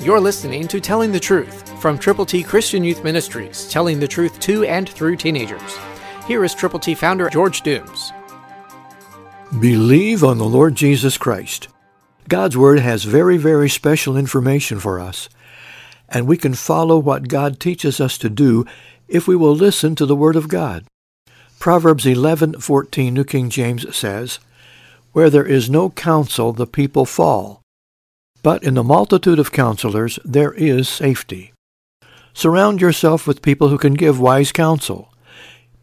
You're listening to Telling the Truth from Triple T Christian Youth Ministries, telling the truth to and through teenagers. Here is Triple T founder George Dooms. Believe on the Lord Jesus Christ. God's Word has very, very special information for us, and we can follow what God teaches us to do if we will listen to the Word of God. Proverbs 11:14 New King James says, "Where there is no counsel, the people fall, but in the multitude of counselors there is safety. Surround yourself with people who can give wise counsel.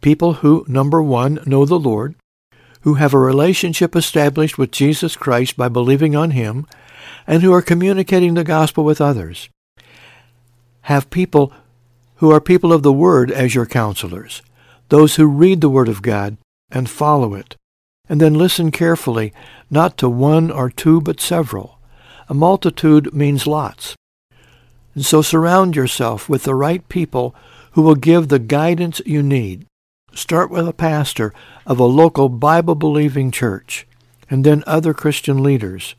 People who, number one, know the Lord, who have a relationship established with Jesus Christ by believing on Him, and who are communicating the gospel with others. Have people who are people of the Word as your counselors, those who read the Word of God and follow it, and then listen carefully, not to one or two, but several a multitude means lots. And so surround yourself with the right people who will give the guidance you need. Start with a pastor of a local Bible-believing church, and then other Christian leaders,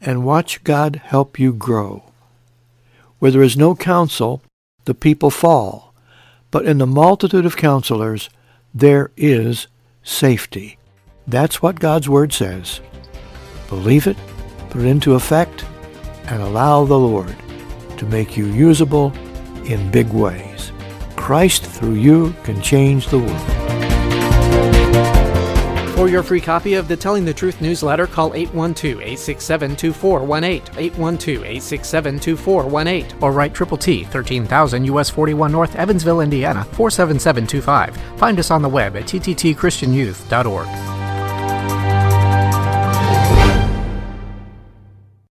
and watch God help you grow. Where there is no counsel, the people fall, but in the multitude of counselors, there is safety. That's what God's Word says. Believe it put it into effect, and allow the Lord to make you usable in big ways. Christ through you can change the world. For your free copy of the Telling the Truth newsletter, call 812-867-2418, 812-867-2418, or write Triple T, 13,000 US 41 North, Evansville, Indiana, 47725. Find us on the web at tttchristianyouth.org.